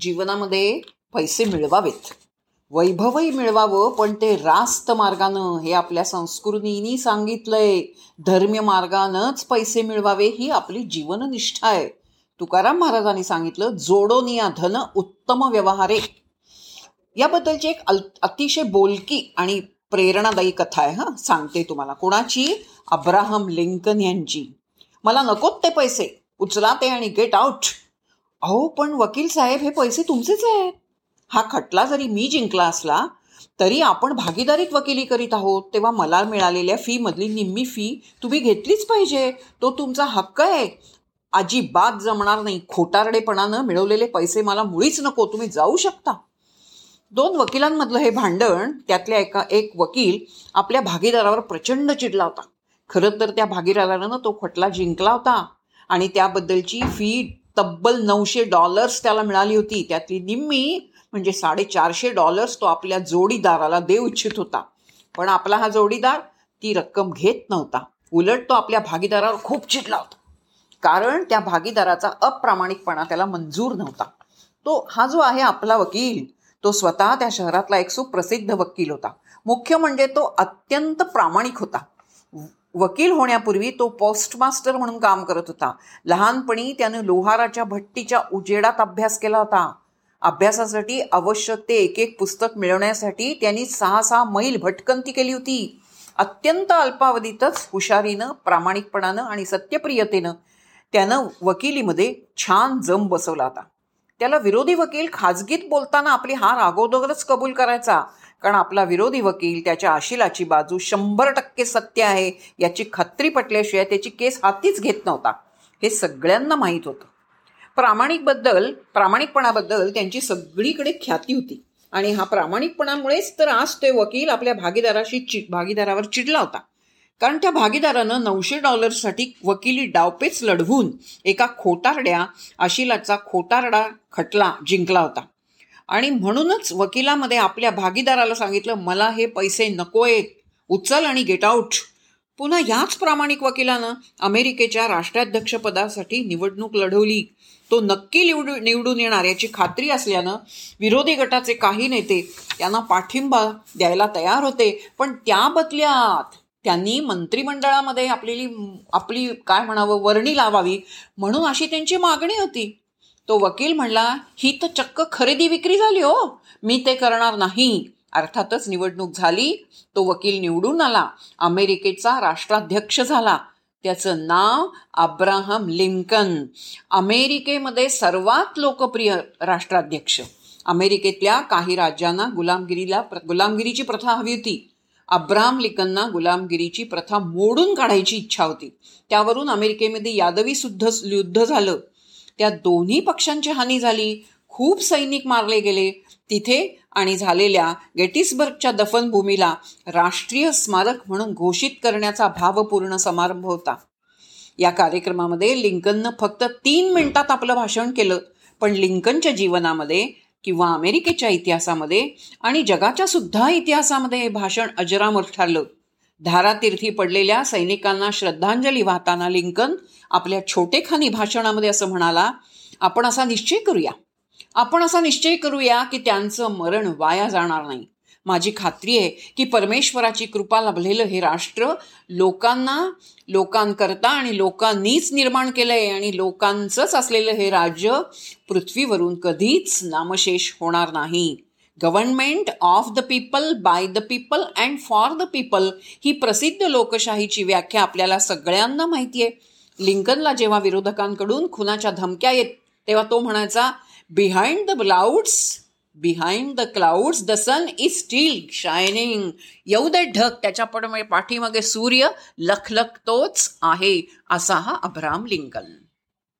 जीवनामध्ये पैसे मिळवावेत. वैभवही मिळवावं पण ते रास्त मार्गानं हे आपल्या संस्कृतीनी सांगितलंय. धर्म्य मार्गानंच पैसे मिळवावे ही आपली जीवननिष्ठा आहे. तुकाराम महाराजांनी सांगितलं जोडोनिया धन उत्तम व्यवहारे. याबद्दलची एक अतिशय बोलकी आणि प्रेरणादायी कथा आहे हां. सांगते तुम्हाला. कोणाची? अब्राहम लिंकन यांची. मला नकोत ते पैसे. उचला ते आणि गेट आउट अहो पण वकील साहेब हे पैसे तुमचेच आहेत. हा खटला जरी मी जिंकला असला तरी आपण भागीदारीत वकिली करीत आहोत. तेव्हा मला मिळालेल्या फीमधली निम्मी फी तुम्ही घेतलीच पाहिजे. तो तुमचा हक्क आहे. अजिबात जमणार नाही. खोटारडेपणानं मिळवलेले पैसे मला मुळीच नको. तुम्ही जाऊ शकता. दोन वकिलांमधलं हे भांडण त्यातल्या एका एक वकील आपल्या भागीदारावर प्रचंड चिडला होता. खरं तर त्या भागीदारानं तो खटला जिंकला होता. आणि त्याबद्दलची फी तब्बल नऊशे डॉलर्स त्याला मिळाली होती. त्यातली निम्मी म्हणजे साडेचारशे डॉलर्स तो आपल्या जोडीदाराला देऊ इच्छित होता. पण आपला हा जोडीदार ती रक्कम घेत नव्हता. उलट तो आपल्या भागीदारावर खूप चिडला होता. कारण त्या भागीदाराचा अप्रामाणिकपणा त्याला मंजूर नव्हता. तो हा जो आहे आपला वकील तो स्वतः त्या शहरातला एक सुप्रसिद्ध वकील होता. मुख्य म्हणजे तो अत्यंत प्रामाणिक होता. वकील होण्यापूर्वी तो पोस्टमास्टर म्हणून काम करत होता. लहानपणी त्यानं लोहाराच्या भट्टीच्या उजेडात अभ्यास केला होता. अभ्यासासाठी आवश्यक ते एक एक पुस्तक मिळवण्यासाठी त्यांनी सहा सहा मैल भटकंती केली होती. अत्यंत अल्पावधीतच हुशारीनं प्रामाणिकपणानं आणि सत्यप्रियतेनं त्यानं वकिलीमध्ये छान जम बसवला होता. त्याला विरोधी वकील खाजगीत बोलताना आपली हार अगोदरच कबूल करायचा. कारण आपला विरोधी वकील त्याच्या आशिलाची बाजू शंभर टक्के सत्य आहे याची खात्री पटल्याशिवाय त्याची केस हातीच घेत नव्हता. हे सगळ्यांना माहीत होतं. प्रामाणिकबद्दल प्रामाणिकपणाबद्दल त्यांची सगळीकडे ख्याती होती. आणि हा प्रामाणिकपणामुळेच तर आज ते वकील आपल्या भागीदाराशी चि भागीदारावर चिडला होता. कारण त्या भागीदारानं नऊशे डॉलर्ससाठी वकिली डावपेच लढवून एका खोटारड्या आशिलाचा खोटारडा खटला जिंकला होता. आणि म्हणूनच वकिलामध्ये आपल्या भागीदाराला सांगितलं मला हे पैसे नको आहेत उचल आणि गेट आऊट पुन्हा याच प्रामाणिक वकिलानं अमेरिकेच्या राष्ट्राध्यक्षपदासाठी निवडणूक लढवली. तो नक्की निवडू निवडून येणार याची खात्री असल्यानं विरोधी गटाचे काही नेते त्यांना पाठिंबा द्यायला तयार होते. पण त्या बदल्यात त्यांनी मंत्रिमंडळामध्ये आपली आपली काय म्हणावं वर्णी लावावी म्हणून अशी त्यांची मागणी होती. तो वकील म्हणला ही तर चक्क खरेदी विक्री झाली हो. मी ते करणार नाही. अर्थातच निवडणूक झाली. तो वकील निवडून आला. अमेरिकेचा राष्ट्राध्यक्ष झाला. त्याचं नाव अब्राहम लिंकन. अमेरिकेमध्ये सर्वात लोकप्रिय राष्ट्राध्यक्ष. अमेरिकेतल्या काही राज्यांना गुलामगिरीला गुलामगिरीची प्रथा हवी होती. अब्राहम लिकनना गुलामगिरीची प्रथा मोडून काढायची इच्छा होती. त्यावरून अमेरिकेमध्ये यादवी सुद्धा युद्ध झालं. त्या दोन्ही पक्षांची हानी झाली. खूप सैनिक मारले गेले. तिथे आणि झालेल्या गेटिसबर्गच्या दफनभूमीला राष्ट्रीय स्मारक म्हणून घोषित करण्याचा भावपूर्ण समारंभ होता. या कार्यक्रमामध्ये लिंकननं फक्त तीन मिनिटात आपलं भाषण केलं. पण लिंकनच्या जीवनामध्ये किंवा अमेरिकेच्या इतिहासामध्ये आणि जगाच्या सुद्धा इतिहासामध्ये हे भाषण अजरामर ठरलं. धारातीर्थी पडलेल्या सैनिकांना श्रद्धांजली वाहताना लिंकन आपल्या छोटेखानी भाषणामध्ये असं म्हणाला आपण असा निश्चय करूया. आपण असा निश्चय करूया की त्यांचं मरण वाया जाणार नाही. माझी खात्री आहे की परमेश्वराची कृपा लाभलेलं हे राष्ट्र लोकांना लोकांकरता आणि लोकांनीच निर्माण केलं आहे आणि लोकांचंच असलेलं हे राज्य पृथ्वीवरून कधीच नामशेष होणार नाही. Government of the people by the people and for the people ही प्रसिद्ध लोकशाहीची व्याख्या आपल्याला सगळ्यांना माहिती आहे. लिंकनला जेव्हा विरोधकांकडून खुनाच्या धमक्या येत तेव्हा तो म्हणायचा behind the clouds behind the clouds the sun is still shining येऊ दे ढग त्याच्या पाठीमागे सूर्य लखलखतोच आहे असा हा अब्राम लिंकन.